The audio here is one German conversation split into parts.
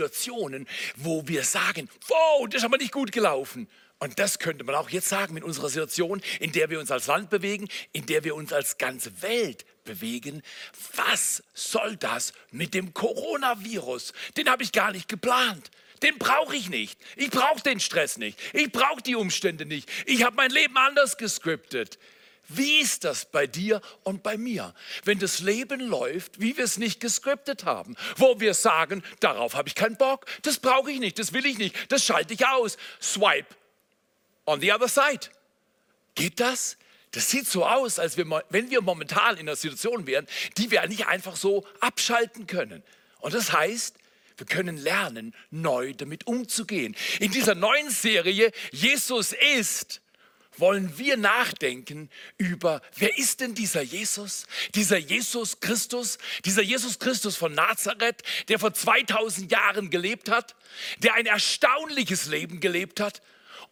Situationen, wo wir sagen, wow, das ist aber nicht gut gelaufen. Und das könnte man auch jetzt sagen mit unserer Situation, in der wir uns als Land bewegen, in der wir uns als ganze Welt bewegen. Was soll das mit dem Coronavirus? Den habe ich gar nicht geplant. Den brauche ich nicht. Ich brauche den Stress nicht. Ich brauche die Umstände nicht. Ich habe mein Leben anders gescriptet. Wie ist das bei dir und bei mir, wenn das Leben läuft, wie wir es nicht gescriptet haben, wo wir sagen, darauf habe ich keinen Bock, das brauche ich nicht, das will ich nicht, das schalte ich aus. Swipe on the other side. Geht das? Das sieht so aus, als wenn wir momentan in einer Situation wären, die wir nicht einfach so abschalten können. Und das heißt, wir können lernen, neu damit umzugehen. In dieser neuen Serie Jesus ist, wollen wir nachdenken über, wer ist denn dieser Jesus? Dieser Jesus Christus, dieser Jesus Christus von Nazareth, der vor 2000 Jahren gelebt hat, der ein erstaunliches Leben gelebt hat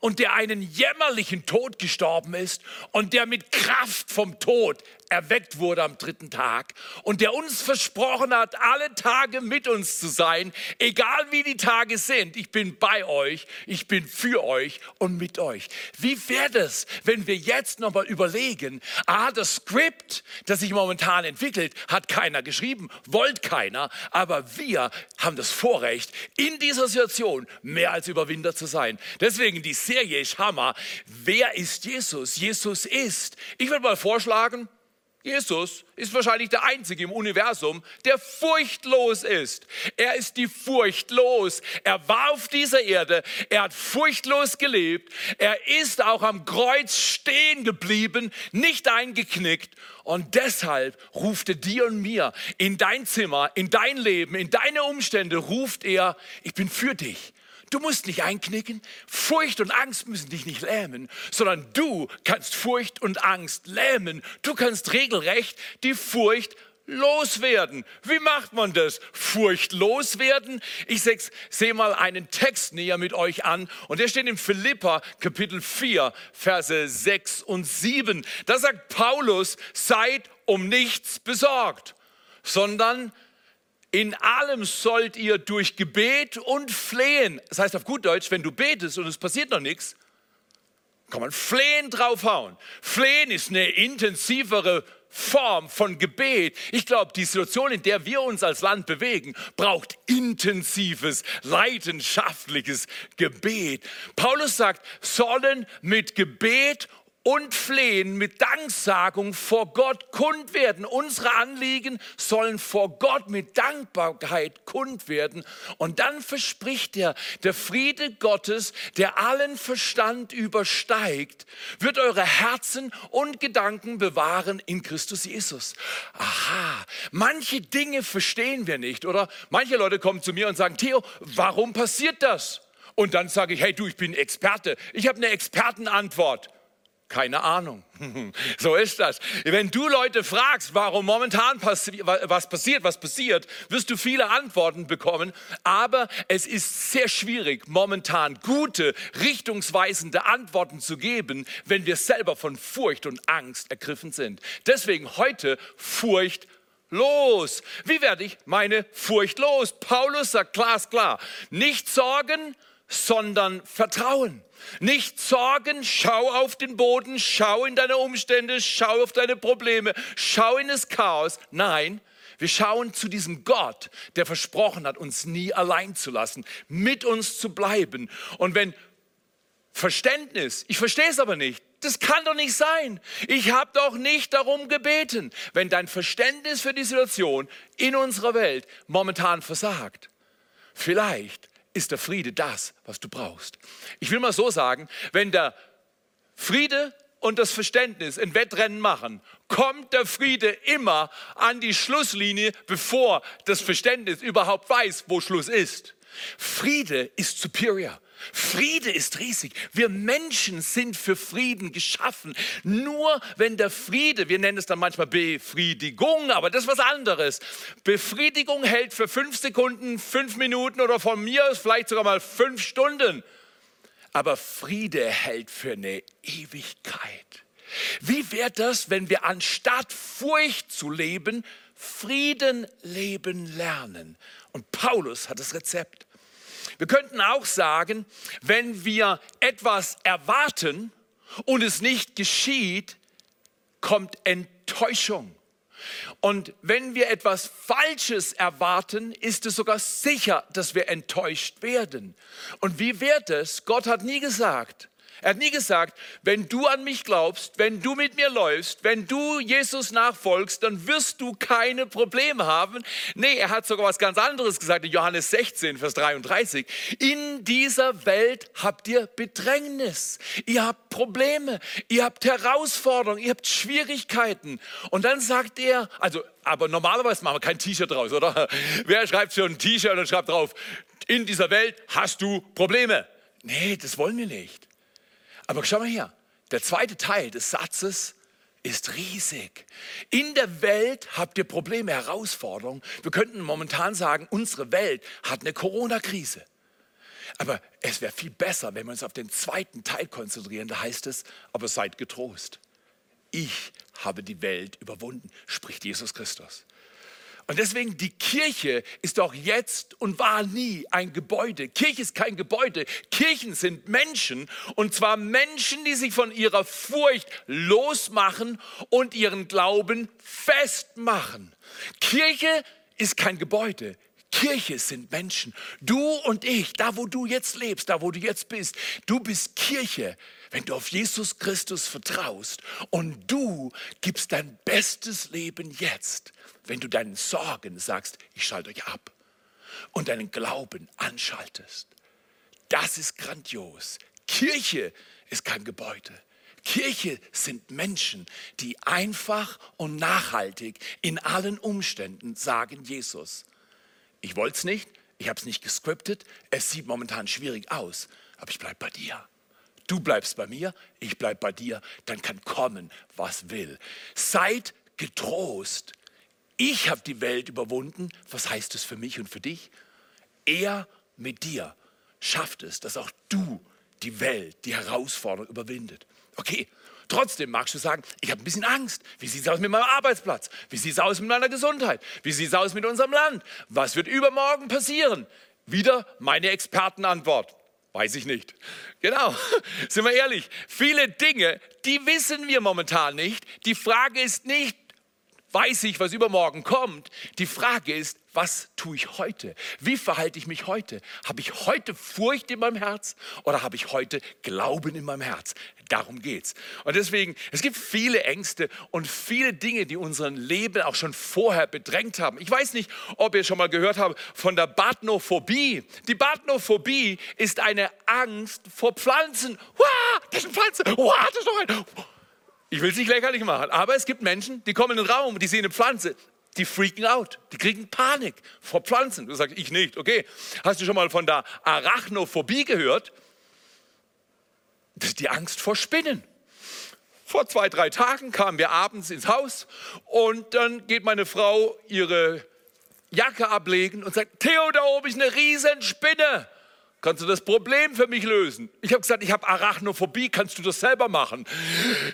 und der einen jämmerlichen Tod gestorben ist und der mit Kraft vom Tod erweckt wurde am dritten Tag und der uns versprochen hat, alle Tage mit uns zu sein, egal wie die Tage sind. Ich bin bei euch, ich bin für euch und mit euch. Wie wäre es, wenn wir jetzt nochmal überlegen, ah, das Skript, das sich momentan entwickelt, hat keiner geschrieben, wollt keiner, aber wir haben das Vorrecht, in dieser Situation mehr als Überwinder zu sein. Deswegen die Serie ist Hammer. Wer ist Jesus? Jesus ist. Ich würde mal vorschlagen, Jesus ist wahrscheinlich der Einzige im Universum, der furchtlos ist. Er ist die Furcht los. Er war auf dieser Erde. Er hat furchtlos gelebt. Er ist auch am Kreuz stehen geblieben, nicht eingeknickt. Und deshalb ruft er dir und mir in dein Zimmer, in dein Leben, in deine Umstände, ruft er, ich bin für dich. Du musst nicht einknicken. Furcht und Angst müssen dich nicht lähmen, sondern du kannst Furcht und Angst lähmen. Du kannst regelrecht die Furcht loswerden. Wie macht man das? Furcht loswerden? Ich sehe mal einen Text näher mit euch an und der steht in Philippa Kapitel 4, Verse 6 und 7. Da sagt Paulus, seid um nichts besorgt, sondern in allem sollt ihr durch Gebet und Flehen, das heißt auf gut Deutsch, wenn du betest und es passiert noch nichts, kann man Flehen draufhauen. Flehen ist eine intensivere Form von Gebet. Ich glaube, die Situation, in der wir uns als Land bewegen, braucht intensives, leidenschaftliches Gebet. Paulus sagt, sollen mit Gebet und Flehen mit Danksagung vor Gott kund werden. Unsere Anliegen sollen vor Gott mit Dankbarkeit kund werden. Und dann verspricht er, der Friede Gottes, der allen Verstand übersteigt, wird eure Herzen und Gedanken bewahren in Christus Jesus. Aha, manche Dinge verstehen wir nicht, oder? Manche Leute kommen zu mir und sagen, Theo, warum passiert das? Und dann sage ich, hey du, ich bin Experte. Ich habe eine Expertenantwort. Keine Ahnung. So ist das. Wenn du Leute fragst, warum momentan passi was passiert, was passiert, wirst du viele Antworten bekommen. Aber es ist sehr schwierig, momentan gute, richtungsweisende Antworten zu geben, wenn wir selber von Furcht und Angst ergriffen sind. Deswegen heute Furcht los. Wie werde ich meine Furcht los? Paulus sagt glasklar, nicht sorgen, sondern vertrauen. Nicht sorgen, schau auf den Boden, schau in deine Umstände, schau auf deine Probleme, schau in das Chaos. Nein, wir schauen zu diesem Gott, der versprochen hat, uns nie allein zu lassen, mit uns zu bleiben. Und wenn Verständnis, ich verstehe es aber nicht, das kann doch nicht sein. Ich habe doch nicht darum gebeten. Wenn dein Verständnis für die Situation in unserer Welt momentan versagt, vielleicht ist der Friede das, was du brauchst. Ich will mal so sagen, wenn der Friede und das Verständnis ein Wettrennen machen, kommt der Friede immer an die Schlusslinie, bevor das Verständnis überhaupt weiß, wo Schluss ist. Friede ist superior. Friede ist riesig. Wir Menschen sind für Frieden geschaffen. Nur wenn der Friede, wir nennen es dann manchmal Befriedigung, aber das ist was anderes. Befriedigung hält für fünf Sekunden, fünf Minuten oder von mir aus vielleicht sogar mal fünf Stunden. Aber Friede hält für eine Ewigkeit. Wie wäre das, wenn wir anstatt Furcht zu leben, Frieden leben lernen? Und Paulus hat das Rezept. Wir könnten auch sagen, wenn wir etwas erwarten und es nicht geschieht, kommt Enttäuschung. Und wenn wir etwas Falsches erwarten, ist es sogar sicher, dass wir enttäuscht werden. Und wie wird es? Gott hat nie gesagt, er hat nie gesagt, wenn du an mich glaubst, wenn du mit mir läufst, wenn du Jesus nachfolgst, dann wirst du keine Probleme haben. Nee, er hat sogar was ganz anderes gesagt in Johannes 16, Vers 33. In dieser Welt habt ihr Bedrängnis, ihr habt Probleme, ihr habt Herausforderungen, ihr habt Schwierigkeiten. Und dann sagt er, also, aber normalerweise machen wir kein T-Shirt draus, oder? Wer schreibt schon ein T-Shirt und schreibt drauf, in dieser Welt hast du Probleme? Nee, das wollen wir nicht. Aber schau mal her, der zweite Teil des Satzes ist riesig. In der Welt habt ihr Probleme, Herausforderungen. Wir könnten momentan sagen, unsere Welt hat eine Corona-Krise. Aber es wäre viel besser, wenn wir uns auf den zweiten Teil konzentrieren. Da heißt es, aber seid getrost. Ich habe die Welt überwunden, spricht Jesus Christus. Und deswegen, die Kirche ist doch jetzt und war nie ein Gebäude. Kirche ist kein Gebäude. Kirchen sind Menschen. Und zwar Menschen, die sich von ihrer Furcht losmachen und ihren Glauben festmachen. Kirche ist kein Gebäude. Kirche sind Menschen. Du und ich, da wo du jetzt lebst, da wo du jetzt bist, du bist Kirche, wenn du auf Jesus Christus vertraust und du gibst dein bestes Leben jetzt wenn du deinen Sorgen sagst, ich schalte euch ab und deinen Glauben anschaltest. Das ist grandios. Kirche ist kein Gebäude. Kirche sind Menschen, die einfach und nachhaltig in allen Umständen sagen, Jesus, ich wollte es nicht, ich habe es nicht gescriptet, es sieht momentan schwierig aus, aber ich bleibe bei dir. Du bleibst bei mir, ich bleibe bei dir, dann kann kommen, was will. Seid getrost, ich habe die Welt überwunden. Was heißt es für mich und für dich? Er mit dir schafft es, dass auch du die Welt, die Herausforderung überwindet. Okay, Trotzdem magst du sagen, ich habe ein bisschen Angst. Wie sieht es aus mit meinem Arbeitsplatz? Wie sieht es aus mit meiner Gesundheit? Wie sieht es aus mit unserem Land? Was wird übermorgen passieren? Wieder meine Expertenantwort. Weiß ich nicht. Genau, sind wir ehrlich. Viele Dinge, die wissen wir momentan nicht. Die Frage ist nicht, weiß ich, was übermorgen kommt. Die Frage ist, was tue ich heute? Wie verhalte ich mich heute? Habe ich heute Furcht in meinem Herz oder habe ich heute Glauben in meinem Herz? Darum geht's. Und deswegen, es gibt viele Ängste und viele Dinge, die unseren Leben auch schon vorher bedrängt haben. Ich weiß nicht, ob ihr schon mal gehört habt von der Badnophobie. Die Badnophobie ist eine Angst vor Pflanzen. Wow, das ist eine Pflanze. Wow, das ist noch ein. Ich will es nicht lächerlich machen, aber es gibt Menschen, die kommen in den Raum, die sehen eine Pflanze, die freaken out, die kriegen Panik vor Pflanzen. Du sagst, ich nicht, okay. Hast du schon mal von der Arachnophobie gehört? Das ist die Angst vor Spinnen. Vor zwei, drei Tagen kamen wir abends ins Haus und dann geht meine Frau ihre Jacke ablegen und sagt, Theo, da oben ist eine riesen Spinne. Kannst du das Problem für mich lösen? Ich habe gesagt, ich habe Arachnophobie, kannst du das selber machen?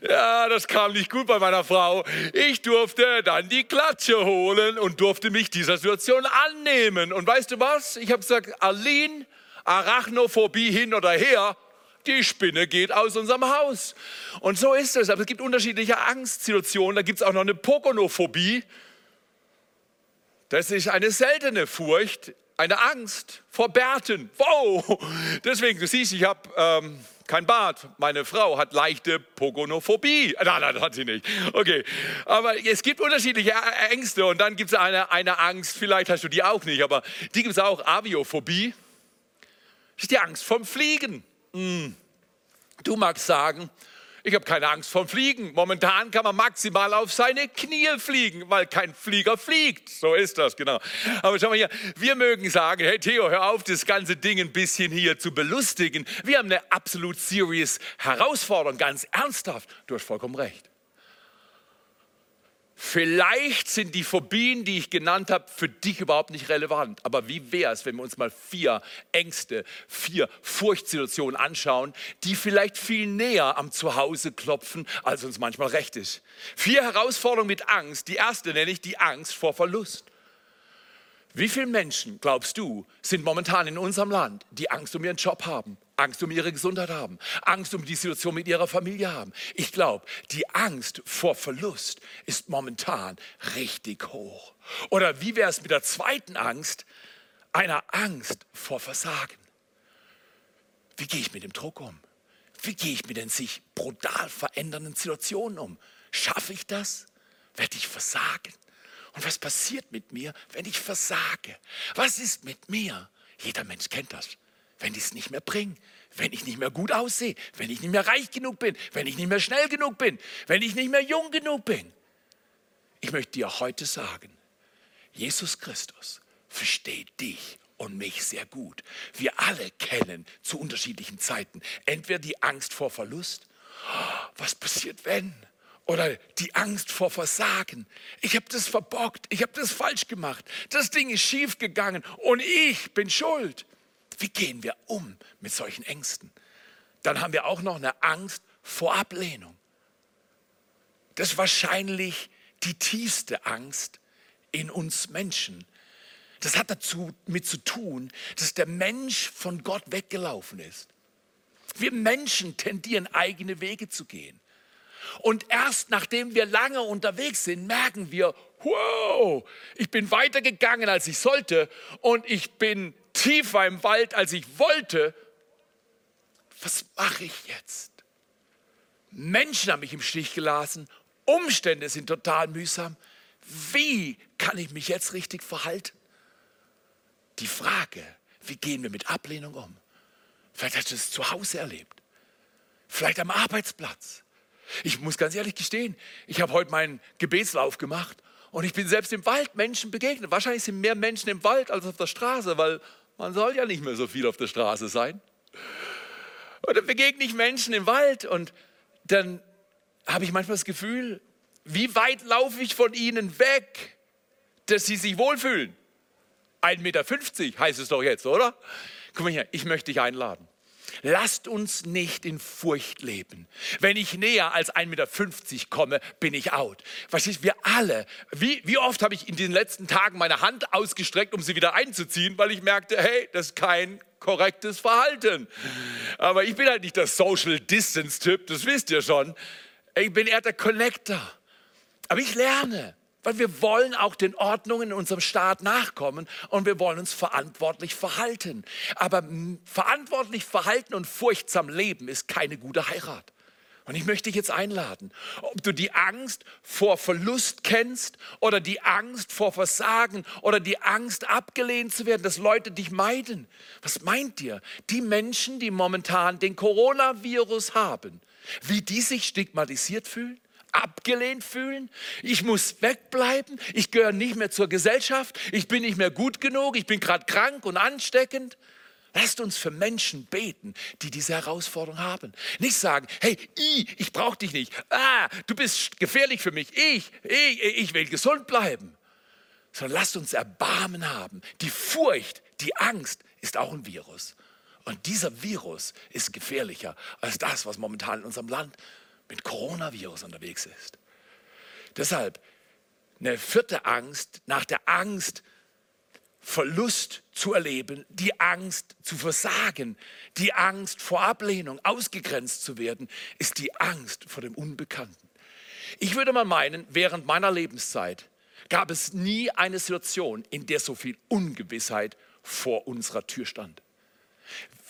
Ja, das kam nicht gut bei meiner Frau. Ich durfte dann die Klatsche holen und durfte mich dieser Situation annehmen. Und weißt du was? Ich habe gesagt, Aline, Arachnophobie hin oder her, die Spinne geht aus unserem Haus. Und so ist es. Aber es gibt unterschiedliche Angstsituationen. Da gibt es auch noch eine Pogonophobie. Das ist eine seltene Furcht eine Angst vor Bärten. Wow! Deswegen, du siehst, ich habe ähm, kein Bart. Meine Frau hat leichte Pogonophobie. Nein, nein, das hat sie nicht. Okay. Aber es gibt unterschiedliche Ängste und dann gibt es eine, eine Angst, vielleicht hast du die auch nicht, aber die gibt es auch, Aviophobie. Das ist die Angst vom Fliegen. Hm. Du magst sagen, ich habe keine Angst vom Fliegen. Momentan kann man maximal auf seine Knie fliegen, weil kein Flieger fliegt. So ist das, genau. Aber schau mal hier, wir mögen sagen, hey Theo, hör auf, das ganze Ding ein bisschen hier zu belustigen. Wir haben eine absolut serious Herausforderung, ganz ernsthaft. Du hast vollkommen recht. Vielleicht sind die Phobien, die ich genannt habe, für dich überhaupt nicht relevant. Aber wie wäre es, wenn wir uns mal vier Ängste, vier Furchtsituationen anschauen, die vielleicht viel näher am Zuhause klopfen, als uns manchmal recht ist? Vier Herausforderungen mit Angst. Die erste nenne ich die Angst vor Verlust. Wie viele Menschen, glaubst du, sind momentan in unserem Land, die Angst um ihren Job haben, Angst um ihre Gesundheit haben, Angst um die Situation mit ihrer Familie haben? Ich glaube, die Angst vor Verlust ist momentan richtig hoch. Oder wie wäre es mit der zweiten Angst, einer Angst vor Versagen? Wie gehe ich mit dem Druck um? Wie gehe ich mit den sich brutal verändernden Situationen um? Schaffe ich das? Werde ich versagen? Und was passiert mit mir, wenn ich versage? Was ist mit mir? Jeder Mensch kennt das. Wenn ich es nicht mehr bringe, wenn ich nicht mehr gut aussehe, wenn ich nicht mehr reich genug bin, wenn ich nicht mehr schnell genug bin, wenn ich nicht mehr jung genug bin. Ich möchte dir heute sagen, Jesus Christus versteht dich und mich sehr gut. Wir alle kennen zu unterschiedlichen Zeiten entweder die Angst vor Verlust, was passiert wenn? Oder die Angst vor Versagen. Ich habe das verbockt, ich habe das falsch gemacht, das Ding ist schief gegangen und ich bin schuld. Wie gehen wir um mit solchen Ängsten? Dann haben wir auch noch eine Angst vor Ablehnung. Das ist wahrscheinlich die tiefste Angst in uns Menschen. Das hat dazu mit zu tun, dass der Mensch von Gott weggelaufen ist. Wir Menschen tendieren eigene Wege zu gehen. Und erst nachdem wir lange unterwegs sind, merken wir, wow, ich bin weitergegangen, als ich sollte und ich bin tiefer im Wald, als ich wollte. Was mache ich jetzt? Menschen haben mich im Stich gelassen, Umstände sind total mühsam. Wie kann ich mich jetzt richtig verhalten? Die Frage, wie gehen wir mit Ablehnung um? Vielleicht hast du es zu Hause erlebt, vielleicht am Arbeitsplatz, ich muss ganz ehrlich gestehen, ich habe heute meinen Gebetslauf gemacht und ich bin selbst im Wald Menschen begegnet. Wahrscheinlich sind mehr Menschen im Wald als auf der Straße, weil man soll ja nicht mehr so viel auf der Straße sein. Und dann begegne ich Menschen im Wald und dann habe ich manchmal das Gefühl, wie weit laufe ich von ihnen weg, dass sie sich wohlfühlen? 1,50 Meter heißt es doch jetzt, oder? Guck mal hier, ich möchte dich einladen. Lasst uns nicht in Furcht leben. Wenn ich näher als 1,50 Meter komme, bin ich out. Verstehst wir alle, wie, wie oft habe ich in den letzten Tagen meine Hand ausgestreckt, um sie wieder einzuziehen, weil ich merkte, hey, das ist kein korrektes Verhalten. Aber ich bin halt nicht der Social Distance Typ, das wisst ihr schon. Ich bin eher der Connector. Aber ich lerne weil wir wollen auch den Ordnungen in unserem Staat nachkommen und wir wollen uns verantwortlich verhalten. Aber verantwortlich verhalten und furchtsam leben ist keine gute Heirat. Und ich möchte dich jetzt einladen, ob du die Angst vor Verlust kennst oder die Angst vor Versagen oder die Angst abgelehnt zu werden, dass Leute dich meiden. Was meint ihr? Die Menschen, die momentan den Coronavirus haben, wie die sich stigmatisiert fühlen? Abgelehnt fühlen, ich muss wegbleiben, ich gehöre nicht mehr zur Gesellschaft, ich bin nicht mehr gut genug, ich bin gerade krank und ansteckend. Lasst uns für Menschen beten, die diese Herausforderung haben. Nicht sagen, hey, ich, ich brauche dich nicht. Ah, du bist gefährlich für mich. Ich, ich, ich will gesund bleiben. Sondern lasst uns Erbarmen haben. Die Furcht, die Angst ist auch ein Virus. Und dieser Virus ist gefährlicher als das, was momentan in unserem Land mit Coronavirus unterwegs ist. Deshalb eine vierte Angst nach der Angst, Verlust zu erleben, die Angst zu versagen, die Angst vor Ablehnung, ausgegrenzt zu werden, ist die Angst vor dem Unbekannten. Ich würde mal meinen, während meiner Lebenszeit gab es nie eine Situation, in der so viel Ungewissheit vor unserer Tür stand.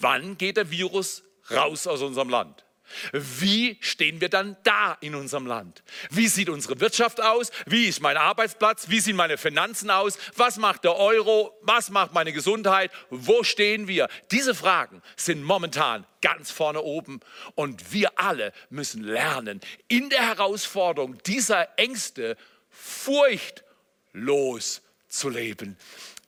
Wann geht der Virus raus aus unserem Land? Wie stehen wir dann da in unserem Land? Wie sieht unsere Wirtschaft aus? Wie ist mein Arbeitsplatz? Wie sehen meine Finanzen aus? Was macht der Euro? Was macht meine Gesundheit? Wo stehen wir? Diese Fragen sind momentan ganz vorne oben und wir alle müssen lernen, in der Herausforderung dieser Ängste furchtlos zu leben,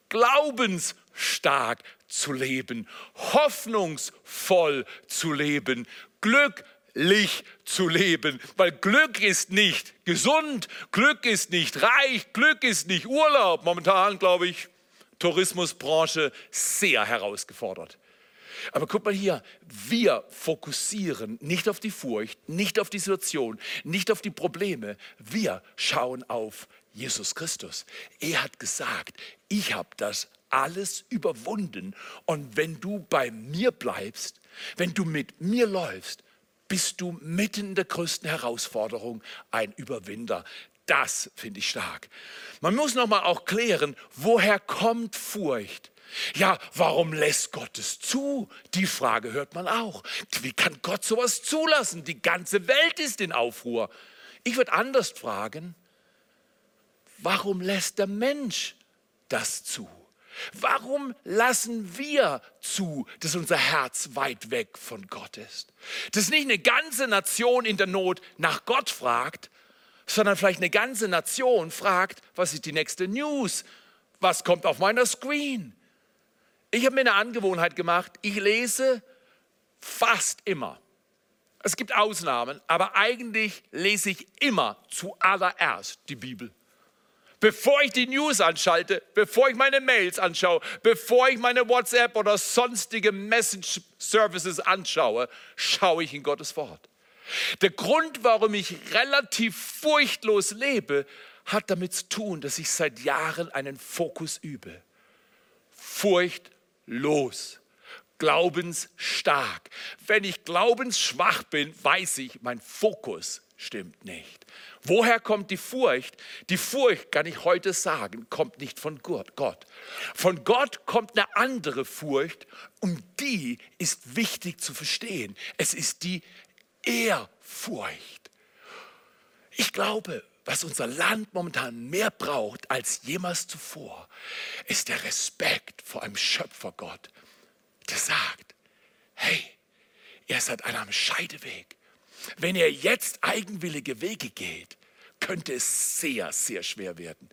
glaubensstark zu leben, hoffnungsvoll zu leben, glücklich zu leben, weil Glück ist nicht gesund, Glück ist nicht reich, Glück ist nicht Urlaub. Momentan, glaube ich, Tourismusbranche sehr herausgefordert. Aber guck mal hier, wir fokussieren nicht auf die Furcht, nicht auf die Situation, nicht auf die Probleme. Wir schauen auf Jesus Christus. Er hat gesagt, ich habe das alles überwunden. Und wenn du bei mir bleibst, wenn du mit mir läufst, bist du mitten in der größten Herausforderung ein Überwinder. Das finde ich stark. Man muss noch mal auch klären, woher kommt Furcht? Ja, warum lässt Gott es zu? Die Frage hört man auch. Wie kann Gott sowas zulassen? Die ganze Welt ist in Aufruhr. Ich würde anders fragen, warum lässt der Mensch das zu? Warum lassen wir zu, dass unser Herz weit weg von Gott ist? Dass nicht eine ganze Nation in der Not nach Gott fragt, sondern vielleicht eine ganze Nation fragt, was ist die nächste News? Was kommt auf meiner Screen? Ich habe mir eine Angewohnheit gemacht, ich lese fast immer. Es gibt Ausnahmen, aber eigentlich lese ich immer zuallererst die Bibel. Bevor ich die News anschalte, bevor ich meine Mails anschaue, bevor ich meine WhatsApp oder sonstige Message Services anschaue, schaue ich in Gottes Wort. Der Grund, warum ich relativ furchtlos lebe, hat damit zu tun, dass ich seit Jahren einen Fokus übe. Furchtlos, glaubensstark. Wenn ich glaubensschwach bin, weiß ich, mein Fokus stimmt nicht. Woher kommt die Furcht? Die Furcht, kann ich heute sagen, kommt nicht von Gott. Von Gott kommt eine andere Furcht und die ist wichtig zu verstehen. Es ist die Ehrfurcht. Ich glaube, was unser Land momentan mehr braucht als jemals zuvor, ist der Respekt vor einem Schöpfergott, der sagt, hey, ihr seid an einem Scheideweg. Wenn ihr jetzt eigenwillige Wege geht, könnte es sehr, sehr schwer werden.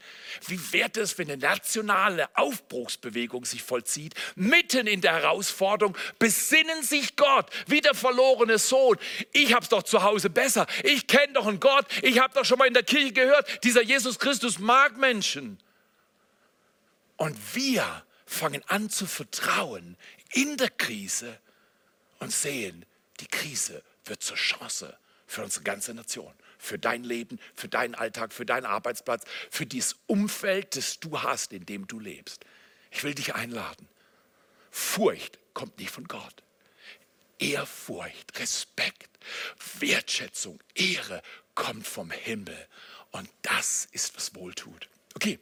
Wie wird es, wenn eine nationale Aufbruchsbewegung sich vollzieht, mitten in der Herausforderung, besinnen sich Gott, wie der verlorene Sohn. Ich habe es doch zu Hause besser. Ich kenne doch einen Gott. Ich habe doch schon mal in der Kirche gehört, dieser Jesus Christus mag Menschen. Und wir fangen an zu vertrauen in der Krise und sehen, die Krise wird zur Chance für unsere ganze Nation, für dein Leben, für deinen Alltag, für deinen Arbeitsplatz, für dieses Umfeld, das du hast, in dem du lebst. Ich will dich einladen. Furcht kommt nicht von Gott. Ehrfurcht, Respekt, Wertschätzung, Ehre kommt vom Himmel. Und das ist, was wohltut. Okay.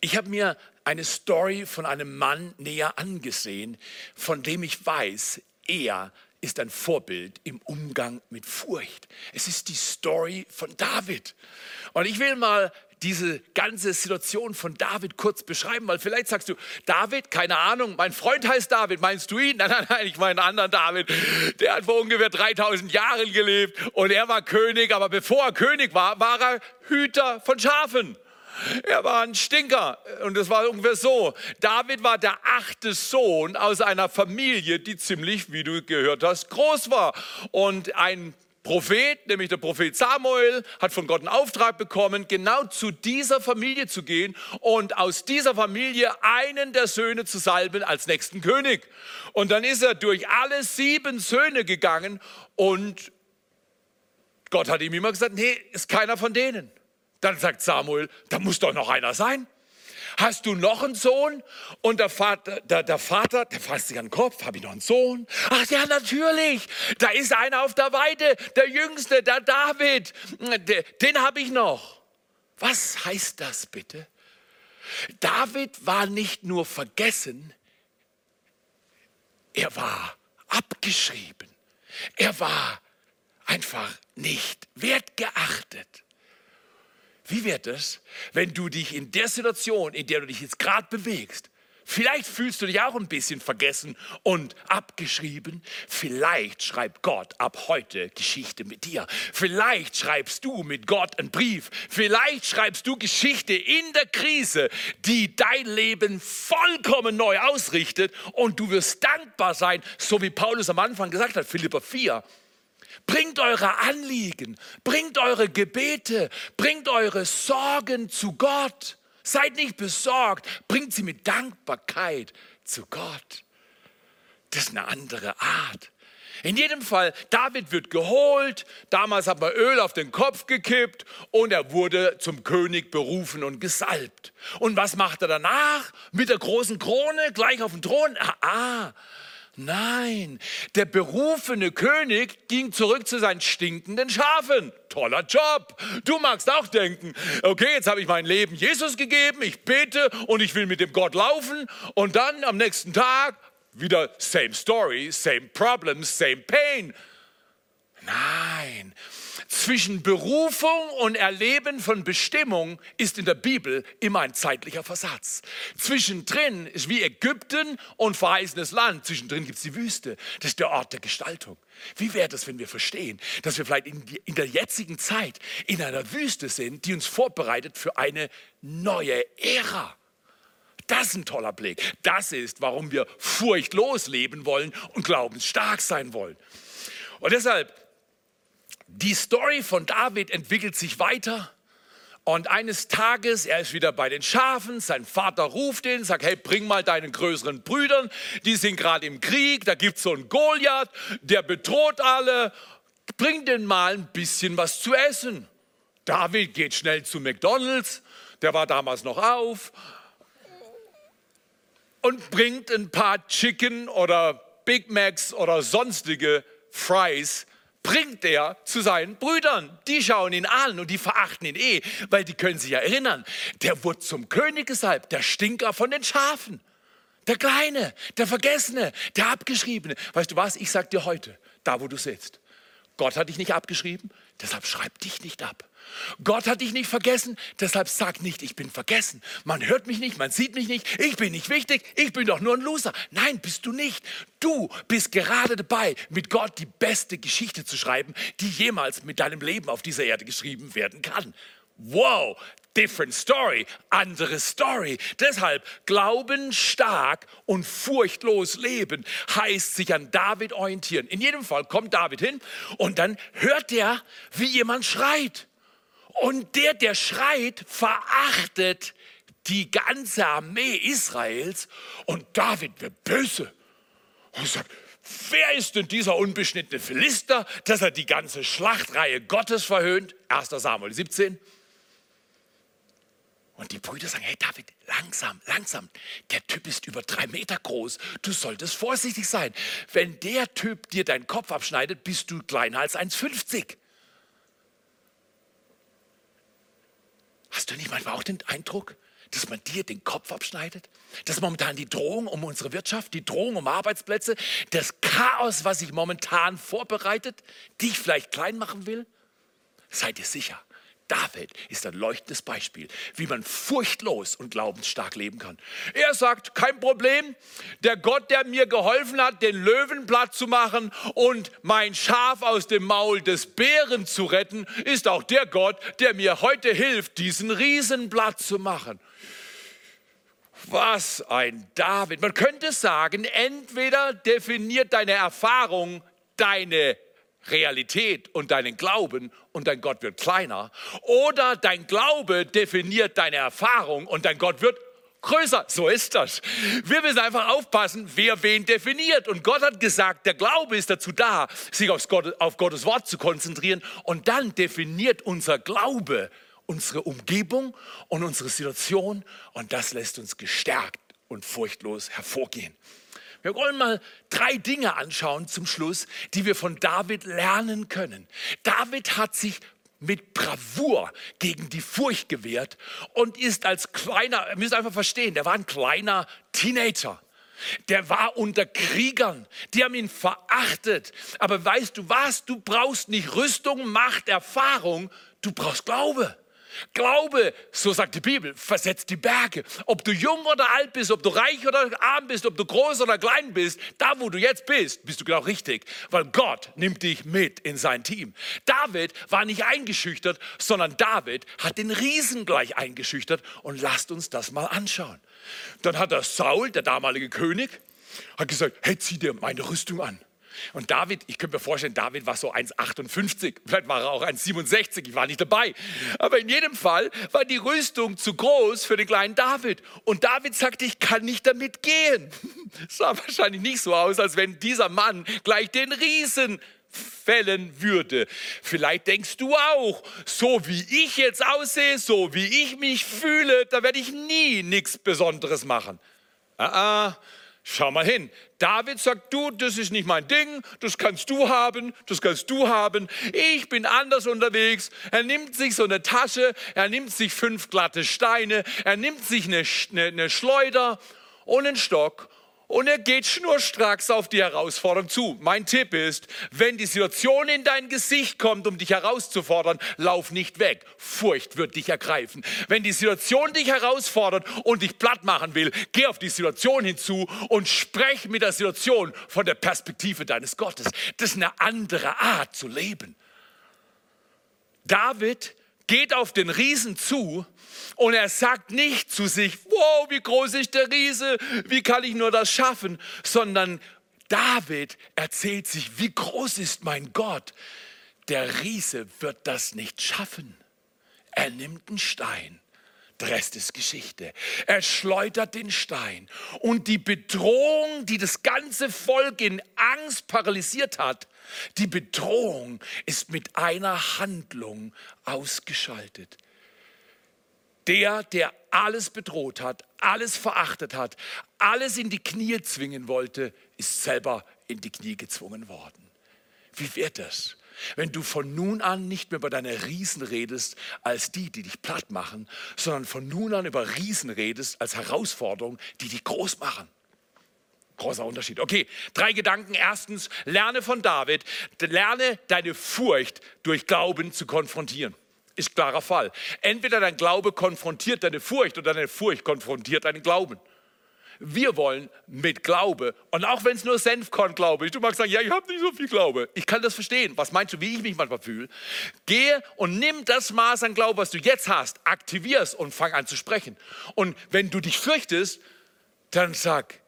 Ich habe mir eine Story von einem Mann näher angesehen, von dem ich weiß, er ist ein Vorbild im Umgang mit Furcht. Es ist die Story von David. Und ich will mal diese ganze Situation von David kurz beschreiben, weil vielleicht sagst du, David, keine Ahnung, mein Freund heißt David, meinst du ihn? Nein, nein, nein, ich meine einen anderen David. Der hat vor ungefähr 3000 Jahren gelebt und er war König, aber bevor er König war, war er Hüter von Schafen. Er war ein Stinker und es war ungefähr so. David war der achte Sohn aus einer Familie, die ziemlich, wie du gehört hast, groß war. Und ein Prophet, nämlich der Prophet Samuel, hat von Gott einen Auftrag bekommen, genau zu dieser Familie zu gehen und aus dieser Familie einen der Söhne zu salben als nächsten König. Und dann ist er durch alle sieben Söhne gegangen und Gott hat ihm immer gesagt, nee, ist keiner von denen. Dann sagt Samuel, da muss doch noch einer sein. Hast du noch einen Sohn? Und der Vater, der, der Vater, der fasst sich an den Kopf, habe ich noch einen Sohn? Ach ja, natürlich. Da ist einer auf der Weide, der Jüngste, der David. Den habe ich noch. Was heißt das bitte? David war nicht nur vergessen, er war abgeschrieben. Er war einfach nicht wertgeachtet. Wie wird es, wenn du dich in der Situation, in der du dich jetzt gerade bewegst, Vielleicht fühlst du dich auch ein bisschen vergessen und abgeschrieben. Vielleicht schreibt Gott ab heute Geschichte mit dir. Vielleicht schreibst du mit Gott einen Brief. Vielleicht schreibst du Geschichte in der Krise, die dein Leben vollkommen neu ausrichtet und du wirst dankbar sein, so wie Paulus am Anfang gesagt hat, Philippa 4. Bringt eure Anliegen, bringt eure Gebete, bringt eure Sorgen zu Gott. Seid nicht besorgt, bringt sie mit Dankbarkeit zu Gott. Das ist eine andere Art. In jedem Fall, David wird geholt, damals hat man Öl auf den Kopf gekippt und er wurde zum König berufen und gesalbt. Und was macht er danach? Mit der großen Krone gleich auf dem Thron? Ah, ah Nein, der berufene König ging zurück zu seinen stinkenden Schafen. Toller Job. Du magst auch denken, okay, jetzt habe ich mein Leben Jesus gegeben, ich bete und ich will mit dem Gott laufen und dann am nächsten Tag wieder same story, same problems, same pain. Nein, zwischen Berufung und Erleben von Bestimmung ist in der Bibel immer ein zeitlicher Versatz. Zwischendrin ist wie Ägypten und verheißenes Land. Zwischendrin gibt es die Wüste. Das ist der Ort der Gestaltung. Wie wäre es, wenn wir verstehen, dass wir vielleicht in, in der jetzigen Zeit in einer Wüste sind, die uns vorbereitet für eine neue Ära? Das ist ein toller Blick. Das ist, warum wir furchtlos leben wollen und glaubensstark sein wollen. Und deshalb die Story von David entwickelt sich weiter. Und eines Tages, er ist wieder bei den Schafen, sein Vater ruft ihn, sagt, hey, bring mal deinen größeren Brüdern, die sind gerade im Krieg, da gibt es so einen Goliath, der bedroht alle, bring denen mal ein bisschen was zu essen. David geht schnell zu McDonald's, der war damals noch auf, und bringt ein paar Chicken oder Big Macs oder sonstige Fries bringt er zu seinen Brüdern. Die schauen ihn an und die verachten ihn eh, weil die können sich ja erinnern. Der wurde zum König gesalbt, der Stinker von den Schafen. Der Kleine, der Vergessene, der Abgeschriebene. Weißt du was, ich sag dir heute, da wo du sitzt, Gott hat dich nicht abgeschrieben, deshalb schreib dich nicht ab. Gott hat dich nicht vergessen, deshalb sag nicht, ich bin vergessen. Man hört mich nicht, man sieht mich nicht, ich bin nicht wichtig, ich bin doch nur ein Loser. Nein, bist du nicht. Du bist gerade dabei, mit Gott die beste Geschichte zu schreiben, die jemals mit deinem Leben auf dieser Erde geschrieben werden kann. Wow, different story, andere Story. Deshalb Glauben stark und furchtlos leben heißt sich an David orientieren. In jedem Fall kommt David hin und dann hört er, wie jemand schreit. Und der, der schreit, verachtet die ganze Armee Israels und David wird böse und sagt, wer ist denn dieser unbeschnittene Philister, dass er die ganze Schlachtreihe Gottes verhöhnt? 1 Samuel 17. Und die Brüder sagen, hey David, langsam, langsam. Der Typ ist über drei Meter groß. Du solltest vorsichtig sein. Wenn der Typ dir deinen Kopf abschneidet, bist du kleiner als 1,50. Hast du nicht manchmal auch den Eindruck, dass man dir den Kopf abschneidet? Dass momentan die Drohung um unsere Wirtschaft, die Drohung um Arbeitsplätze, das Chaos, was sich momentan vorbereitet, dich vielleicht klein machen will? Seid ihr sicher, David ist ein leuchtendes Beispiel, wie man furchtlos und glaubensstark leben kann. Er sagt, kein Problem, der Gott, der mir geholfen hat, den Löwen platt zu machen und mein Schaf aus dem Maul des Bären zu retten, ist auch der Gott, der mir heute hilft, diesen Riesen platt zu machen. Was ein David. Man könnte sagen, entweder definiert deine Erfahrung deine Realität und deinen Glauben und dein Gott wird kleiner. Oder dein Glaube definiert deine Erfahrung und dein Gott wird größer. So ist das. Wir müssen einfach aufpassen, wer wen definiert. Und Gott hat gesagt, der Glaube ist dazu da, sich auf, Gott, auf Gottes Wort zu konzentrieren. Und dann definiert unser Glaube unsere Umgebung und unsere Situation. Und das lässt uns gestärkt und furchtlos hervorgehen. Wir wollen mal drei Dinge anschauen zum Schluss, die wir von David lernen können. David hat sich mit Bravour gegen die Furcht gewehrt und ist als kleiner, ihr müsst einfach verstehen, der war ein kleiner Teenager. Der war unter Kriegern. Die haben ihn verachtet. Aber weißt du was? Du brauchst nicht Rüstung, Macht, Erfahrung. Du brauchst Glaube. Glaube, so sagt die Bibel, versetzt die Berge. Ob du jung oder alt bist, ob du reich oder arm bist, ob du groß oder klein bist, da wo du jetzt bist, bist du genau richtig, weil Gott nimmt dich mit in sein Team. David war nicht eingeschüchtert, sondern David hat den Riesen gleich eingeschüchtert und lasst uns das mal anschauen. Dann hat er Saul, der damalige König, hat gesagt, hey, zieh dir meine Rüstung an. Und David, ich könnte mir vorstellen, David war so 1,58, vielleicht war er auch 1,67, ich war nicht dabei. Aber in jedem Fall war die Rüstung zu groß für den kleinen David. Und David sagte, ich kann nicht damit gehen. Sah wahrscheinlich nicht so aus, als wenn dieser Mann gleich den Riesen fällen würde. Vielleicht denkst du auch, so wie ich jetzt aussehe, so wie ich mich fühle, da werde ich nie nichts Besonderes machen. Ah, ah, Schau mal hin. David sagt, du, das ist nicht mein Ding, das kannst du haben, das kannst du haben. Ich bin anders unterwegs. Er nimmt sich so eine Tasche, er nimmt sich fünf glatte Steine, er nimmt sich eine, eine, eine Schleuder und einen Stock und er geht schnurstracks auf die Herausforderung zu. Mein Tipp ist, wenn die Situation in dein Gesicht kommt, um dich herauszufordern, lauf nicht weg. Furcht wird dich ergreifen. Wenn die Situation dich herausfordert und dich platt machen will, geh auf die Situation hinzu und sprech mit der Situation von der Perspektive deines Gottes. Das ist eine andere Art zu leben. David geht auf den Riesen zu und er sagt nicht zu sich, wow, wie groß ist der Riese, wie kann ich nur das schaffen, sondern David erzählt sich, wie groß ist mein Gott. Der Riese wird das nicht schaffen. Er nimmt einen Stein. Der Rest ist Geschichte. Er schleudert den Stein. Und die Bedrohung, die das ganze Volk in Angst paralysiert hat, die Bedrohung ist mit einer Handlung ausgeschaltet. Der, der alles bedroht hat, alles verachtet hat, alles in die Knie zwingen wollte, ist selber in die Knie gezwungen worden. Wie wird das? Wenn du von nun an nicht mehr über deine Riesen redest als die, die dich platt machen, sondern von nun an über Riesen redest als Herausforderung, die dich groß machen. Großer Unterschied. Okay, drei Gedanken. Erstens, lerne von David, lerne deine Furcht durch Glauben zu konfrontieren ist klarer Fall. Entweder dein Glaube konfrontiert deine Furcht oder deine Furcht konfrontiert deinen Glauben. Wir wollen mit Glaube, und auch wenn es nur Senfkorn-Glaube ist, du magst sagen, ja, ich habe nicht so viel Glaube. Ich kann das verstehen. Was meinst du, wie ich mich manchmal fühle? Gehe und nimm das Maß an Glaube, was du jetzt hast, aktivier es und fang an zu sprechen. Und wenn du dich fürchtest, dann sag,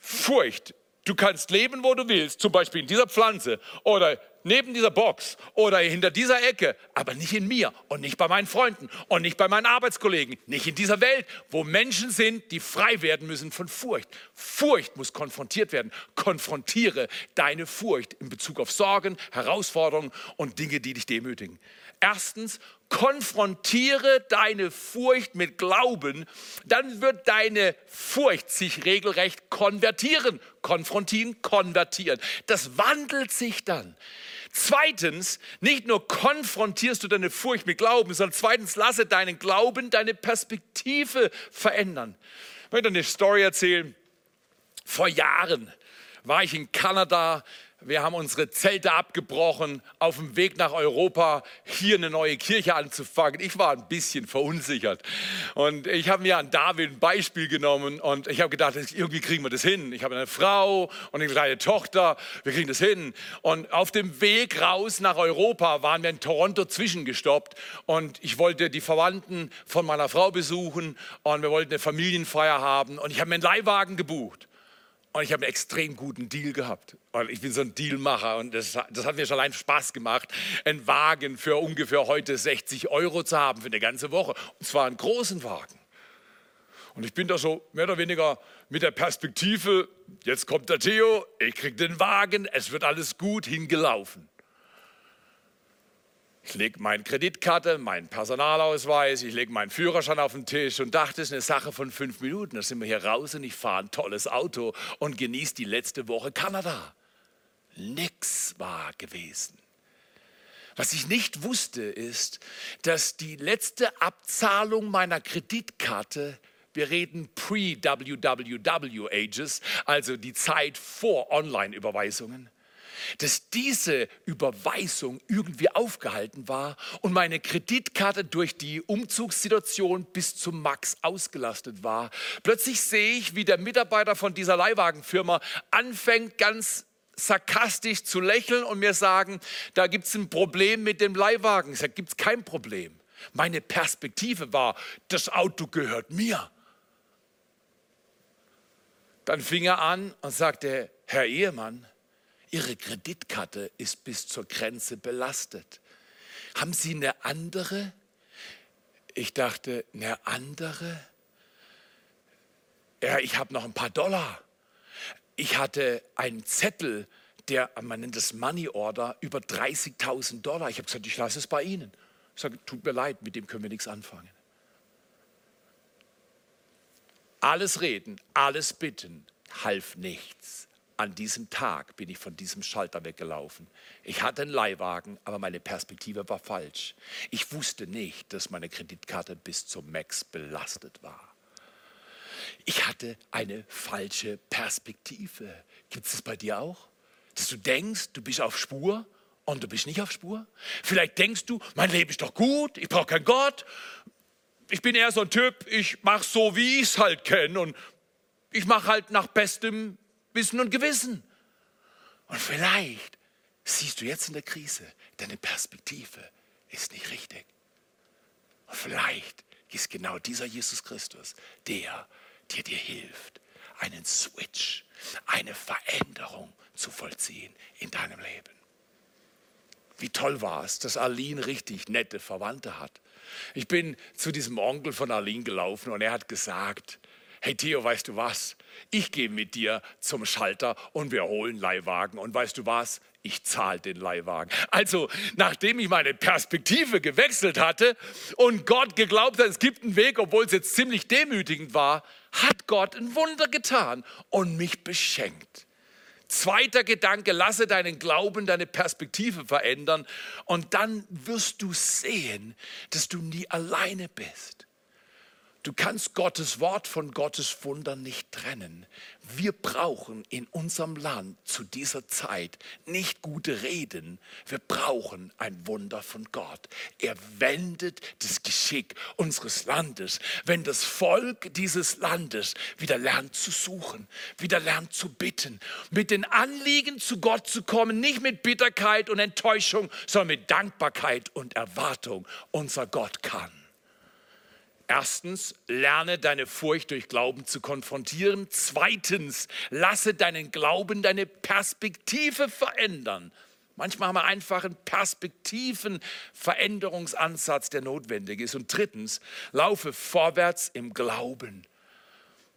Furcht, du kannst leben, wo du willst, zum Beispiel in dieser Pflanze oder neben dieser Box oder hinter dieser Ecke, aber nicht in mir und nicht bei meinen Freunden und nicht bei meinen Arbeitskollegen, nicht in dieser Welt, wo Menschen sind, die frei werden müssen von Furcht. Furcht muss konfrontiert werden. Konfrontiere deine Furcht in Bezug auf Sorgen, Herausforderungen und Dinge, die dich demütigen. Erstens, konfrontiere deine Furcht mit Glauben, dann wird deine Furcht sich regelrecht konvertieren. Konfrontieren, konvertieren. Das wandelt sich dann. Zweitens, nicht nur konfrontierst du deine Furcht mit Glauben, sondern zweitens lasse deinen Glauben deine Perspektive verändern. Ich möchte eine Story erzählen. Vor Jahren war ich in Kanada wir haben unsere Zelte abgebrochen, auf dem Weg nach Europa hier eine neue Kirche anzufangen. Ich war ein bisschen verunsichert. Und ich habe mir an David ein Beispiel genommen und ich habe gedacht, irgendwie kriegen wir das hin. Ich habe eine Frau und eine kleine Tochter, wir kriegen das hin. Und auf dem Weg raus nach Europa waren wir in Toronto zwischengestoppt und ich wollte die Verwandten von meiner Frau besuchen und wir wollten eine Familienfeier haben und ich habe mir einen Leihwagen gebucht. Und ich habe einen extrem guten Deal gehabt. Und ich bin so ein Dealmacher und das, das hat mir schon allein Spaß gemacht, einen Wagen für ungefähr heute 60 Euro zu haben für eine ganze Woche. Und zwar einen großen Wagen. Und ich bin da so mehr oder weniger mit der Perspektive, jetzt kommt der Theo, ich kriege den Wagen, es wird alles gut hingelaufen. Ich lege meine Kreditkarte, meinen Personalausweis, ich lege meinen Führerschein auf den Tisch und dachte, es ist eine Sache von fünf Minuten. Da sind wir hier raus und ich fahre ein tolles Auto und genieße die letzte Woche Kanada. Nix war gewesen. Was ich nicht wusste, ist, dass die letzte Abzahlung meiner Kreditkarte wir reden pre-WWW Ages, also die Zeit vor Online-Überweisungen, dass diese Überweisung irgendwie aufgehalten war und meine Kreditkarte durch die Umzugssituation bis zum Max ausgelastet war. Plötzlich sehe ich, wie der Mitarbeiter von dieser Leihwagenfirma anfängt ganz sarkastisch zu lächeln und mir sagen, da gibt es ein Problem mit dem Leihwagen. Ich sage, gibt es kein Problem. Meine Perspektive war, das Auto gehört mir. Dann fing er an und sagte, Herr Ehemann, Ihre Kreditkarte ist bis zur Grenze belastet. Haben Sie eine andere? Ich dachte, eine andere? Ja, ich habe noch ein paar Dollar. Ich hatte einen Zettel, der, man nennt es Money Order, über 30.000 Dollar. Ich habe gesagt, ich lasse es bei Ihnen. Ich sage, tut mir leid, mit dem können wir nichts anfangen. Alles reden, alles bitten, half nichts. An diesem Tag bin ich von diesem Schalter weggelaufen. Ich hatte einen Leihwagen, aber meine Perspektive war falsch. Ich wusste nicht, dass meine Kreditkarte bis zum Max belastet war. Ich hatte eine falsche Perspektive. Gibt es das bei dir auch? Dass du denkst, du bist auf Spur und du bist nicht auf Spur? Vielleicht denkst du, mein Leben ist doch gut, ich brauche keinen Gott. Ich bin eher so ein Typ, ich mache so, wie ich es halt kenne und ich mache halt nach bestem Wissen und Gewissen. Und vielleicht siehst du jetzt in der Krise, deine Perspektive ist nicht richtig. Und vielleicht ist genau dieser Jesus Christus der, der dir hilft, einen Switch, eine Veränderung zu vollziehen in deinem Leben. Wie toll war es, dass Aline richtig nette Verwandte hat. Ich bin zu diesem Onkel von Aline gelaufen und er hat gesagt, hey Theo, weißt du was? Ich gehe mit dir zum Schalter und wir holen Leihwagen. Und weißt du was? Ich zahle den Leihwagen. Also, nachdem ich meine Perspektive gewechselt hatte und Gott geglaubt hat, es gibt einen Weg, obwohl es jetzt ziemlich demütigend war, hat Gott ein Wunder getan und mich beschenkt. Zweiter Gedanke, lasse deinen Glauben, deine Perspektive verändern und dann wirst du sehen, dass du nie alleine bist. Du kannst Gottes Wort von Gottes Wunder nicht trennen. Wir brauchen in unserem Land zu dieser Zeit nicht gute Reden. Wir brauchen ein Wunder von Gott. Er wendet das Geschick unseres Landes, wenn das Volk dieses Landes wieder lernt zu suchen, wieder lernt zu bitten, mit den Anliegen zu Gott zu kommen, nicht mit Bitterkeit und Enttäuschung, sondern mit Dankbarkeit und Erwartung. Unser Gott kann. Erstens, lerne deine Furcht durch Glauben zu konfrontieren. Zweitens, lasse deinen Glauben deine Perspektive verändern. Manchmal haben wir einfach einen Perspektivenveränderungsansatz, der notwendig ist. Und drittens, laufe vorwärts im Glauben.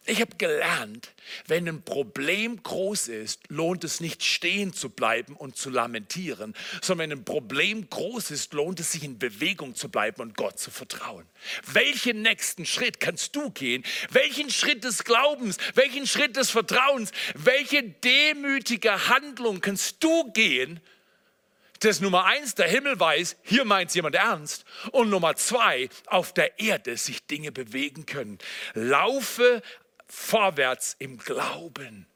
Ich habe gelernt, wenn ein Problem groß ist, lohnt es nicht stehen zu bleiben und zu lamentieren, sondern wenn ein Problem groß ist, lohnt es sich in Bewegung zu bleiben und Gott zu vertrauen. Welchen nächsten Schritt kannst du gehen? Welchen Schritt des Glaubens? Welchen Schritt des Vertrauens? Welche demütige Handlung kannst du gehen? Das Nummer eins, der Himmel weiß, hier meint jemand ernst. Und Nummer zwei, auf der Erde sich Dinge bewegen können. Laufe vorwärts im Glauben.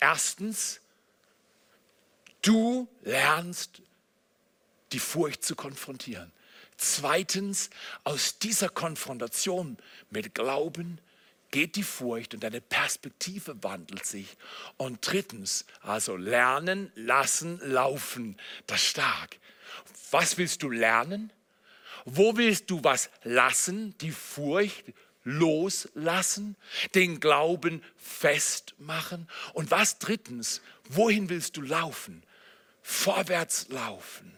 Erstens, du lernst die Furcht zu konfrontieren. Zweitens, aus dieser Konfrontation mit Glauben geht die Furcht und deine Perspektive wandelt sich. Und drittens, also lernen, lassen, laufen, das stark. Was willst du lernen? Wo willst du was lassen? Die Furcht, loslassen, den Glauben festmachen. Und was drittens, wohin willst du laufen? Vorwärts laufen.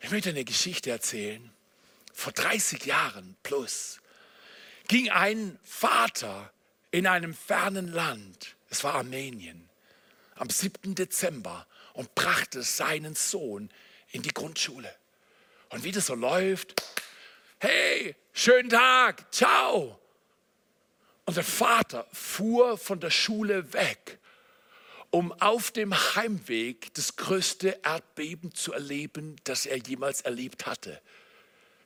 Ich möchte eine Geschichte erzählen. Vor 30 Jahren plus ging ein Vater in einem fernen Land, es war Armenien, am 7. Dezember und brachte seinen Sohn in die Grundschule. Und wie das so läuft, hey, schönen Tag, ciao. Und der Vater fuhr von der Schule weg, um auf dem Heimweg das größte Erdbeben zu erleben, das er jemals erlebt hatte.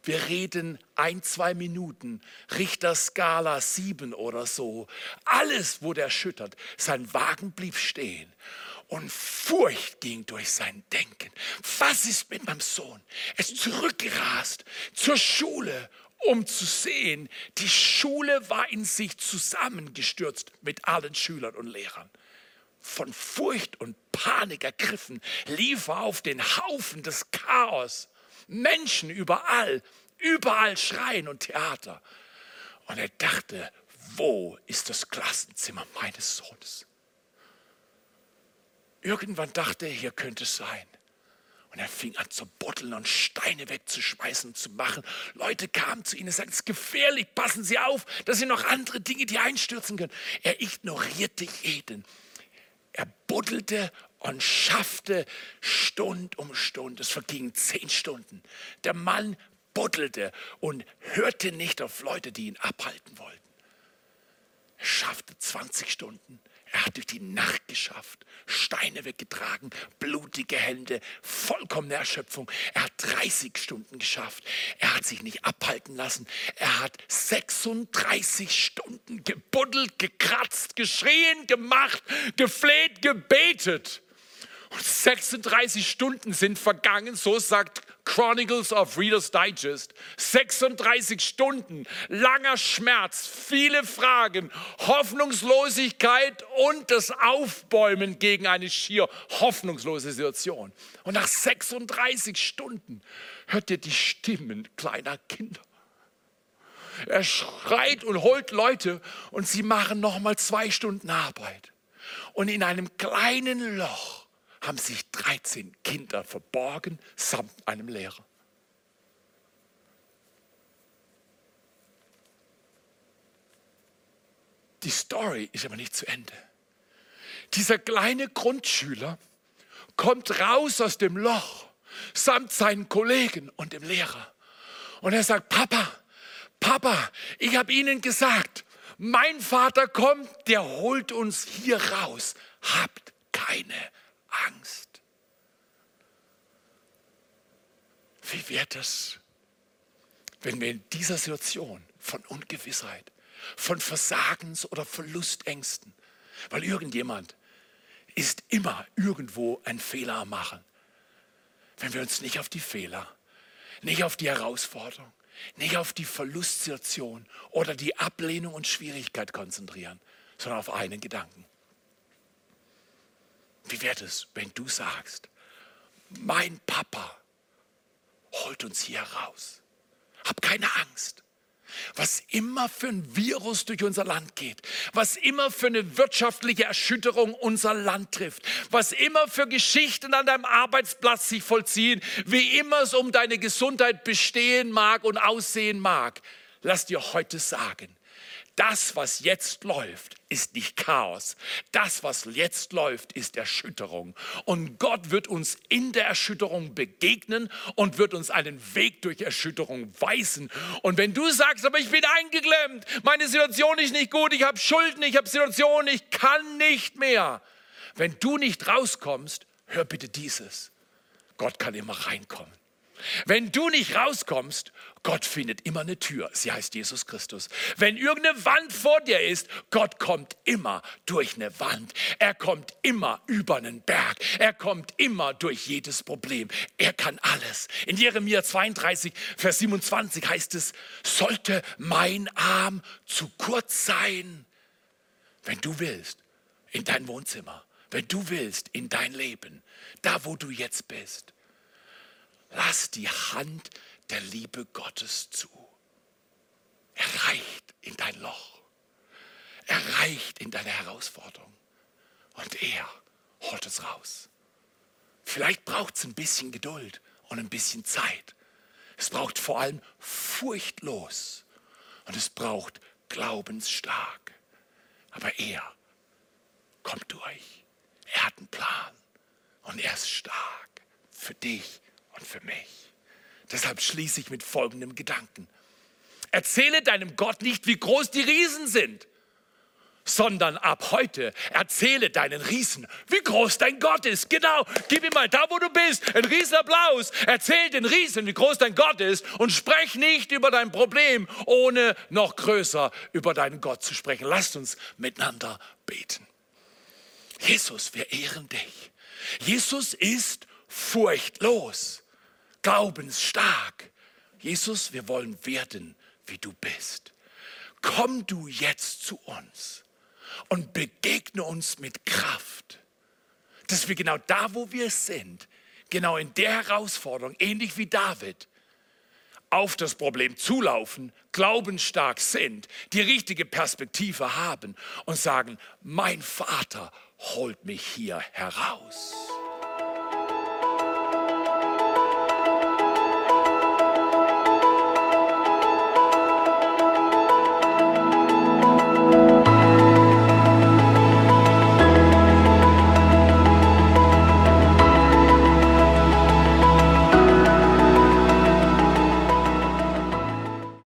Wir reden ein, zwei Minuten, Richterskala sieben oder so. Alles wurde erschüttert. Sein Wagen blieb stehen und Furcht ging durch sein Denken. Was ist mit meinem Sohn? Er ist zurückgerast zur Schule, um zu sehen, die Schule war in sich zusammengestürzt mit allen Schülern und Lehrern. Von Furcht und Panik ergriffen, lief er auf den Haufen des Chaos. Menschen überall, überall Schreien und Theater. Und er dachte, wo ist das Klassenzimmer meines Sohnes? Irgendwann dachte er, hier könnte es sein. Und er fing an zu botteln und Steine wegzuschmeißen und zu machen. Leute kamen zu ihm und sagten, es ist gefährlich, passen Sie auf, das sind noch andere Dinge, die einstürzen können. Er ignorierte jeden. Er buddelte und schaffte Stund um Stund. Es vergingen zehn Stunden. Der Mann buddelte und hörte nicht auf Leute, die ihn abhalten wollten. Er schaffte 20 Stunden. Er hat durch die Nacht geschafft, Steine weggetragen, blutige Hände, vollkommene Erschöpfung. Er hat 30 Stunden geschafft. Er hat sich nicht abhalten lassen. Er hat 36 Stunden gebuddelt, gekratzt, geschrien, gemacht, gefleht, gebetet. Und 36 Stunden sind vergangen, so sagt Chronicles of Reader's Digest. 36 Stunden, langer Schmerz, viele Fragen, Hoffnungslosigkeit und das Aufbäumen gegen eine schier hoffnungslose Situation. Und nach 36 Stunden hört ihr die Stimmen kleiner Kinder. Er schreit und holt Leute und sie machen noch mal zwei Stunden Arbeit. Und in einem kleinen Loch haben sich 13 Kinder verborgen samt einem Lehrer. Die Story ist aber nicht zu Ende. Dieser kleine Grundschüler kommt raus aus dem Loch samt seinen Kollegen und dem Lehrer. Und er sagt, Papa, Papa, ich habe Ihnen gesagt, mein Vater kommt, der holt uns hier raus. Habt keine Angst. Wie wird es, wenn wir in dieser Situation von Ungewissheit, von Versagens- oder Verlustängsten, weil irgendjemand ist immer irgendwo ein Fehler am machen, wenn wir uns nicht auf die Fehler, nicht auf die Herausforderung, nicht auf die Verlustsituation oder die Ablehnung und Schwierigkeit konzentrieren, sondern auf einen Gedanken. Wie wird es, wenn du sagst, mein Papa holt uns hier raus. Hab keine Angst. Was immer für ein Virus durch unser Land geht, was immer für eine wirtschaftliche Erschütterung unser Land trifft, was immer für Geschichten an deinem Arbeitsplatz sich vollziehen, wie immer es um deine Gesundheit bestehen mag und aussehen mag, lass dir heute sagen, das, was jetzt läuft, ist nicht Chaos. Das, was jetzt läuft, ist Erschütterung. Und Gott wird uns in der Erschütterung begegnen und wird uns einen Weg durch Erschütterung weisen. Und wenn du sagst, aber ich bin eingeklemmt, meine Situation ist nicht gut, ich habe Schulden, ich habe Situationen, ich kann nicht mehr. Wenn du nicht rauskommst, hör bitte dieses. Gott kann immer reinkommen. Wenn du nicht rauskommst, Gott findet immer eine Tür. Sie heißt Jesus Christus. Wenn irgendeine Wand vor dir ist, Gott kommt immer durch eine Wand. Er kommt immer über einen Berg. Er kommt immer durch jedes Problem. Er kann alles. In Jeremia 32, Vers 27 heißt es, sollte mein Arm zu kurz sein, wenn du willst, in dein Wohnzimmer, wenn du willst, in dein Leben, da wo du jetzt bist Lass die Hand der Liebe Gottes zu. Er reicht in dein Loch. Er reicht in deine Herausforderung. Und er holt es raus. Vielleicht braucht es ein bisschen Geduld und ein bisschen Zeit. Es braucht vor allem furchtlos und es braucht glaubensstark. Aber er kommt durch. Er hat einen Plan und er ist stark für dich und für mich. Deshalb schließe ich mit folgendem Gedanken. Erzähle deinem Gott nicht, wie groß die Riesen sind, sondern ab heute erzähle deinen Riesen, wie groß dein Gott ist. Genau, gib ihm mal da, wo du bist, einen Riesenapplaus. Erzähl den Riesen, wie groß dein Gott ist und sprech nicht über dein Problem, ohne noch größer über deinen Gott zu sprechen. Lasst uns miteinander beten. Jesus, wir ehren dich. Jesus ist furchtlos, glaubensstark. Jesus, wir wollen werden, wie du bist. Komm du jetzt zu uns und begegne uns mit Kraft, dass wir genau da, wo wir sind, genau in der Herausforderung, ähnlich wie David, auf das Problem zulaufen, glaubensstark sind, die richtige Perspektive haben und sagen, mein Vater holt mich hier heraus.